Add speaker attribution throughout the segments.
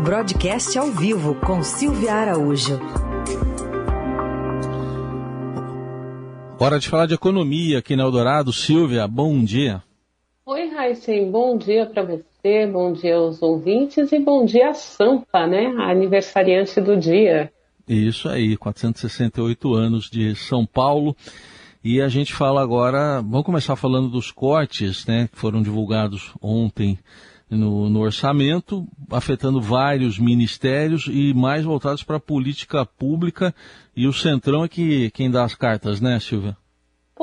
Speaker 1: Broadcast ao vivo com Silvia Araújo.
Speaker 2: Hora de falar de economia aqui na Eldorado. Silvia, bom dia.
Speaker 3: Oi, Raíssen, bom dia para você, bom dia aos ouvintes e bom dia a Sampa, né, a aniversariante do dia.
Speaker 2: Isso aí, 468 anos de São Paulo. E a gente fala agora, vamos começar falando dos cortes, né, que foram divulgados ontem no, no orçamento, afetando vários ministérios e mais voltados para a política pública. E o Centrão é que quem dá as cartas, né, Silvia?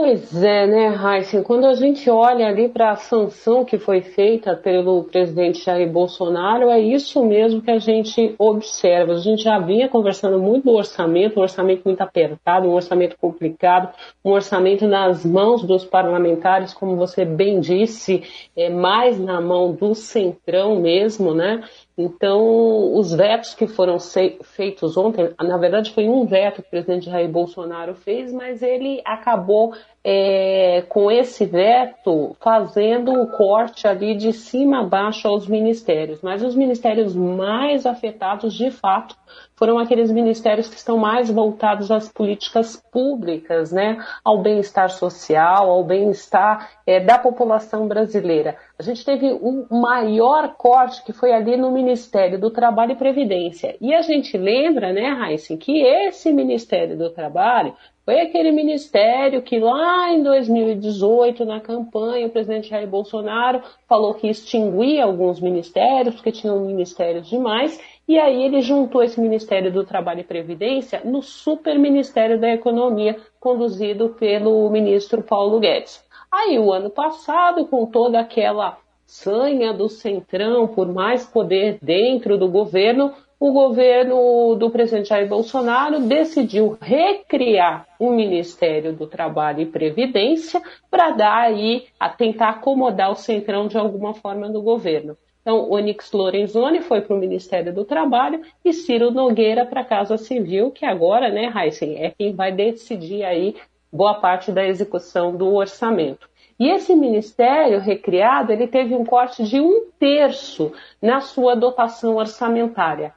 Speaker 3: Pois é, né, Heisen? Quando a gente olha ali para a sanção que foi feita pelo presidente Jair Bolsonaro, é isso mesmo que a gente observa. A gente já vinha conversando muito do orçamento, um orçamento muito apertado, um orçamento complicado, um orçamento nas mãos dos parlamentares, como você bem disse, é mais na mão do centrão mesmo, né? Então, os vetos que foram feitos ontem, na verdade foi um veto que o presidente Jair Bolsonaro fez, mas ele acabou é, com esse veto fazendo o corte ali de cima a baixo aos ministérios. Mas os ministérios mais afetados, de fato, foram aqueles ministérios que estão mais voltados às políticas públicas, né, ao bem-estar social, ao bem-estar é, da população brasileira. A gente teve o um maior corte que foi ali no Ministério do Trabalho e Previdência. E a gente lembra, né, Heisen, que esse Ministério do Trabalho foi aquele ministério que lá em 2018, na campanha, o presidente Jair Bolsonaro falou que extinguia alguns ministérios, porque tinham ministérios demais, e aí ele juntou esse Ministério do Trabalho e Previdência no Super Ministério da Economia, conduzido pelo ministro Paulo Guedes. Aí o ano passado, com toda aquela sanha do Centrão por mais poder dentro do governo, o governo do presidente Jair Bolsonaro decidiu recriar o Ministério do Trabalho e Previdência para dar aí a tentar acomodar o centrão de alguma forma no governo. Então, Onyx Lorenzoni foi para o Ministério do Trabalho e Ciro Nogueira para a Casa Civil, que agora, né, Heisen, é quem vai decidir aí boa parte da execução do orçamento. E esse ministério recriado, ele teve um corte de um terço na sua dotação orçamentária.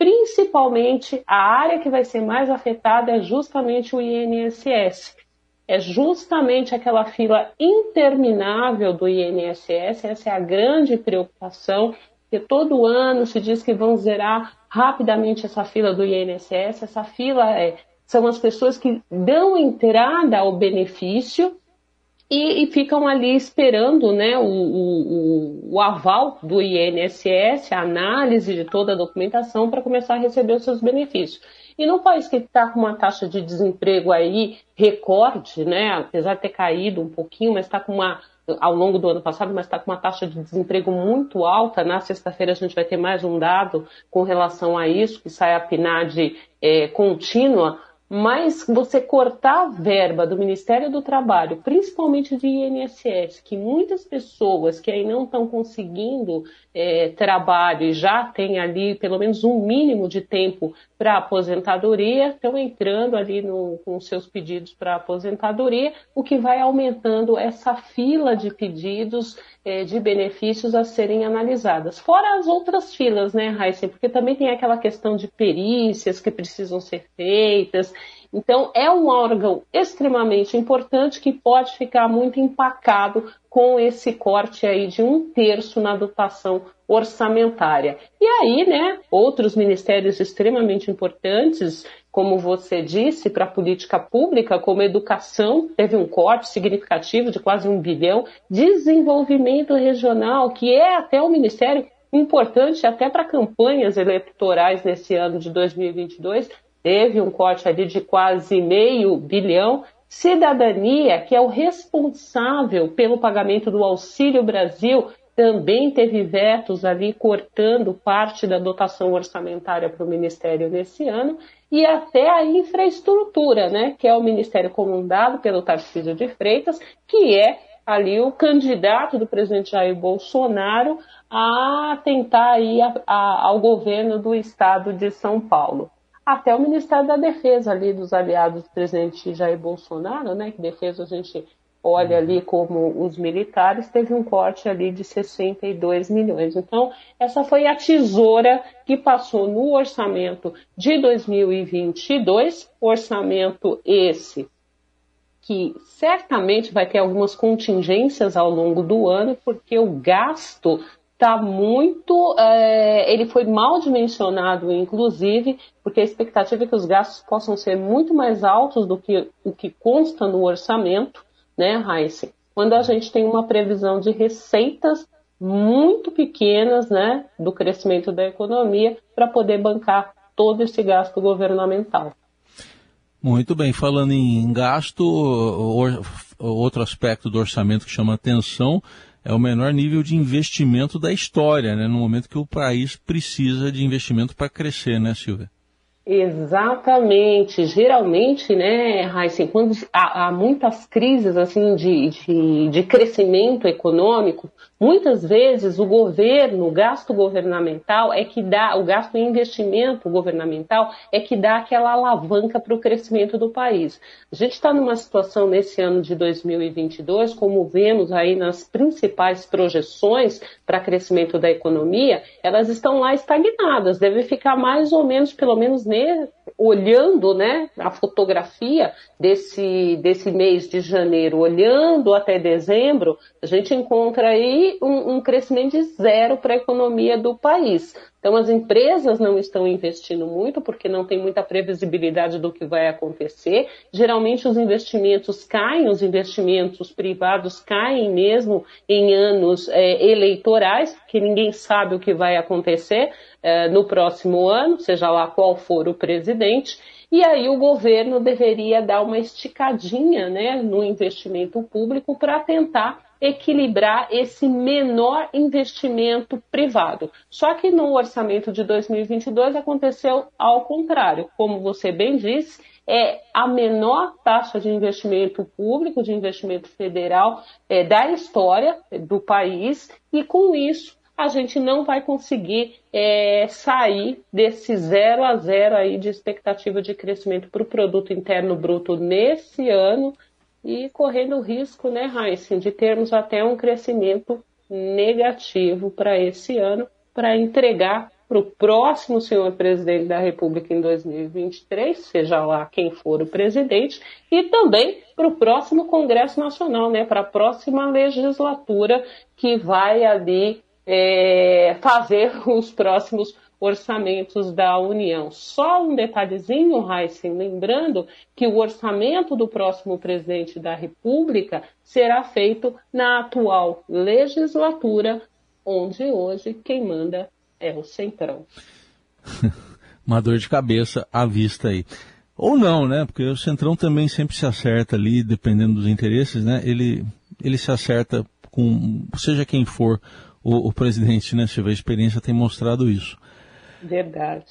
Speaker 3: Principalmente a área que vai ser mais afetada é justamente o INSS, é justamente aquela fila interminável do INSS, essa é a grande preocupação, que todo ano se diz que vão zerar rapidamente essa fila do INSS, essa fila é, são as pessoas que dão entrada ao benefício e, e ficam ali esperando né, o, o, o, aval do INSS, a análise de toda a documentação para começar a receber os seus benefícios. E num país que está com uma taxa de desemprego aí recorde, né, apesar de ter caído um pouquinho, mas está com uma ao longo do ano passado, mas está com uma taxa de desemprego muito alta. Na sexta-feira a gente vai ter mais um dado com relação a isso, que sai a PNAD é, contínua mas você cortar a verba do Ministério do Trabalho, principalmente de INSS, que muitas pessoas que aí não estão conseguindo é, trabalho e já têm ali pelo menos um mínimo de tempo para aposentadoria, estão entrando ali no, com seus pedidos para aposentadoria, o que vai aumentando essa fila de pedidos é, de benefícios a serem analisadas. Fora as outras filas, né, Raíssa? Porque também tem aquela questão de perícias que precisam ser feitas. Então, é um órgão extremamente importante que pode ficar muito empacado com esse corte aí de um terço na dotação orçamentária. E aí, né, outros ministérios extremamente importantes, como você disse, para a política pública, como educação, teve um corte significativo de quase um bilhão. Desenvolvimento regional, que é até o ministério importante até para campanhas eleitorais nesse ano de 2022, teve um corte ali de quase meio bilhão. Cidadania, que é o responsável pelo pagamento do Auxílio Brasil, também teve vetos ali cortando parte da dotação orçamentária para o Ministério nesse ano e até a infraestrutura, né, que é o Ministério comandado pelo Tarcísio de Freitas, que é ali o candidato do presidente Jair Bolsonaro a tentar ir a, a, ao governo do estado de São Paulo. Até o Ministério da Defesa ali dos aliados do presidente Jair Bolsonaro, né, que defesa a gente olha ali como os militares, teve um corte ali de 62 milhões. Então, essa foi a tesoura que passou no orçamento de 2022, orçamento esse que certamente vai ter algumas contingências ao longo do ano, porque o gasto está muito. É, ele foi mal dimensionado, inclusive, porque a expectativa é que os gastos possam ser muito mais altos do que o que consta no orçamento né, Heisen? Quando a gente tem uma previsão de receitas muito pequenas, né, do crescimento da economia para poder bancar todo esse gasto governamental.
Speaker 2: Muito bem, falando em gasto, outro aspecto do orçamento que chama atenção é o menor nível de investimento da história, né, no momento que o país precisa de investimento para crescer, né, Silvia?
Speaker 3: Exatamente. Geralmente, né, Heisen, quando há, há, muitas crises assim de, de, de, crescimento econômico, muitas vezes o governo, o gasto governamental é que dá, o gasto em investimento governamental é que dá aquela alavanca para o crescimento do país. A gente está numa situação nesse ano de 2022, como vemos aí nas principais projeções para crescimento da economia, elas estão lá estagnadas, deve ficar mais ou menos, pelo menos ver olhando né, a fotografia desse, desse mês de janeiro, olhando até dezembro, a gente encontra aí um, um crescimento de zero para a economia do país. Então, as empresas não estão investindo muito porque não tem muita previsibilidade do que vai acontecer. Geralmente, os investimentos caem, os investimentos privados caem mesmo em anos é, eleitorais, porque ninguém sabe o que vai acontecer é, no próximo ano, seja lá qual for o presidente. E aí o governo deveria dar uma esticadinha né, no investimento público para tentar equilibrar esse menor investimento privado. Só que no orçamento de 2022 aconteceu ao contrário. Como você bem disse, é a menor taxa de investimento público, de investimento federal é, da história do país, e com isso a gente não vai conseguir é, sair desse zero a zero aí de expectativa de crescimento para o produto interno bruto nesse ano e correndo o risco, né, Heisen, de termos até um crescimento negativo para esse ano, para entregar para o próximo senhor presidente da República em 2023, seja lá quem for o presidente, e também para o próximo Congresso Nacional, né, para a próxima legislatura que vai ali é, fazer os próximos orçamentos da União. Só um detalhezinho, Heisen, lembrando que o orçamento do próximo presidente da República será feito na atual legislatura, onde hoje quem manda é o Centrão.
Speaker 2: Uma dor de cabeça à vista aí. Ou não, né? Porque o Centrão também sempre se acerta ali, dependendo dos interesses, né? Ele, ele se acerta com, seja quem for o, o presidente, né, Silvia? A experiência tem mostrado isso.
Speaker 3: Verdade.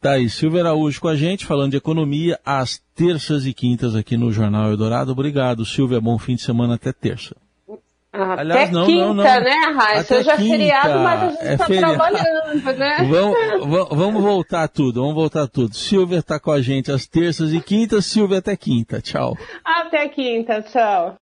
Speaker 2: Tá aí, Silvia Araújo com a gente, falando de economia, às terças e quintas aqui no Jornal Eldorado. Obrigado, Silvia. Bom fim de semana até terça.
Speaker 3: Até Aliás, não, quinta, não, não. né, Raíssa? Hoje é feriado, mas a gente está é trabalhando, né?
Speaker 2: Vamos, vamos voltar tudo, vamos voltar tudo. Silvia está com a gente às terças e quintas. Silvia, até quinta. Tchau.
Speaker 3: Até quinta, tchau.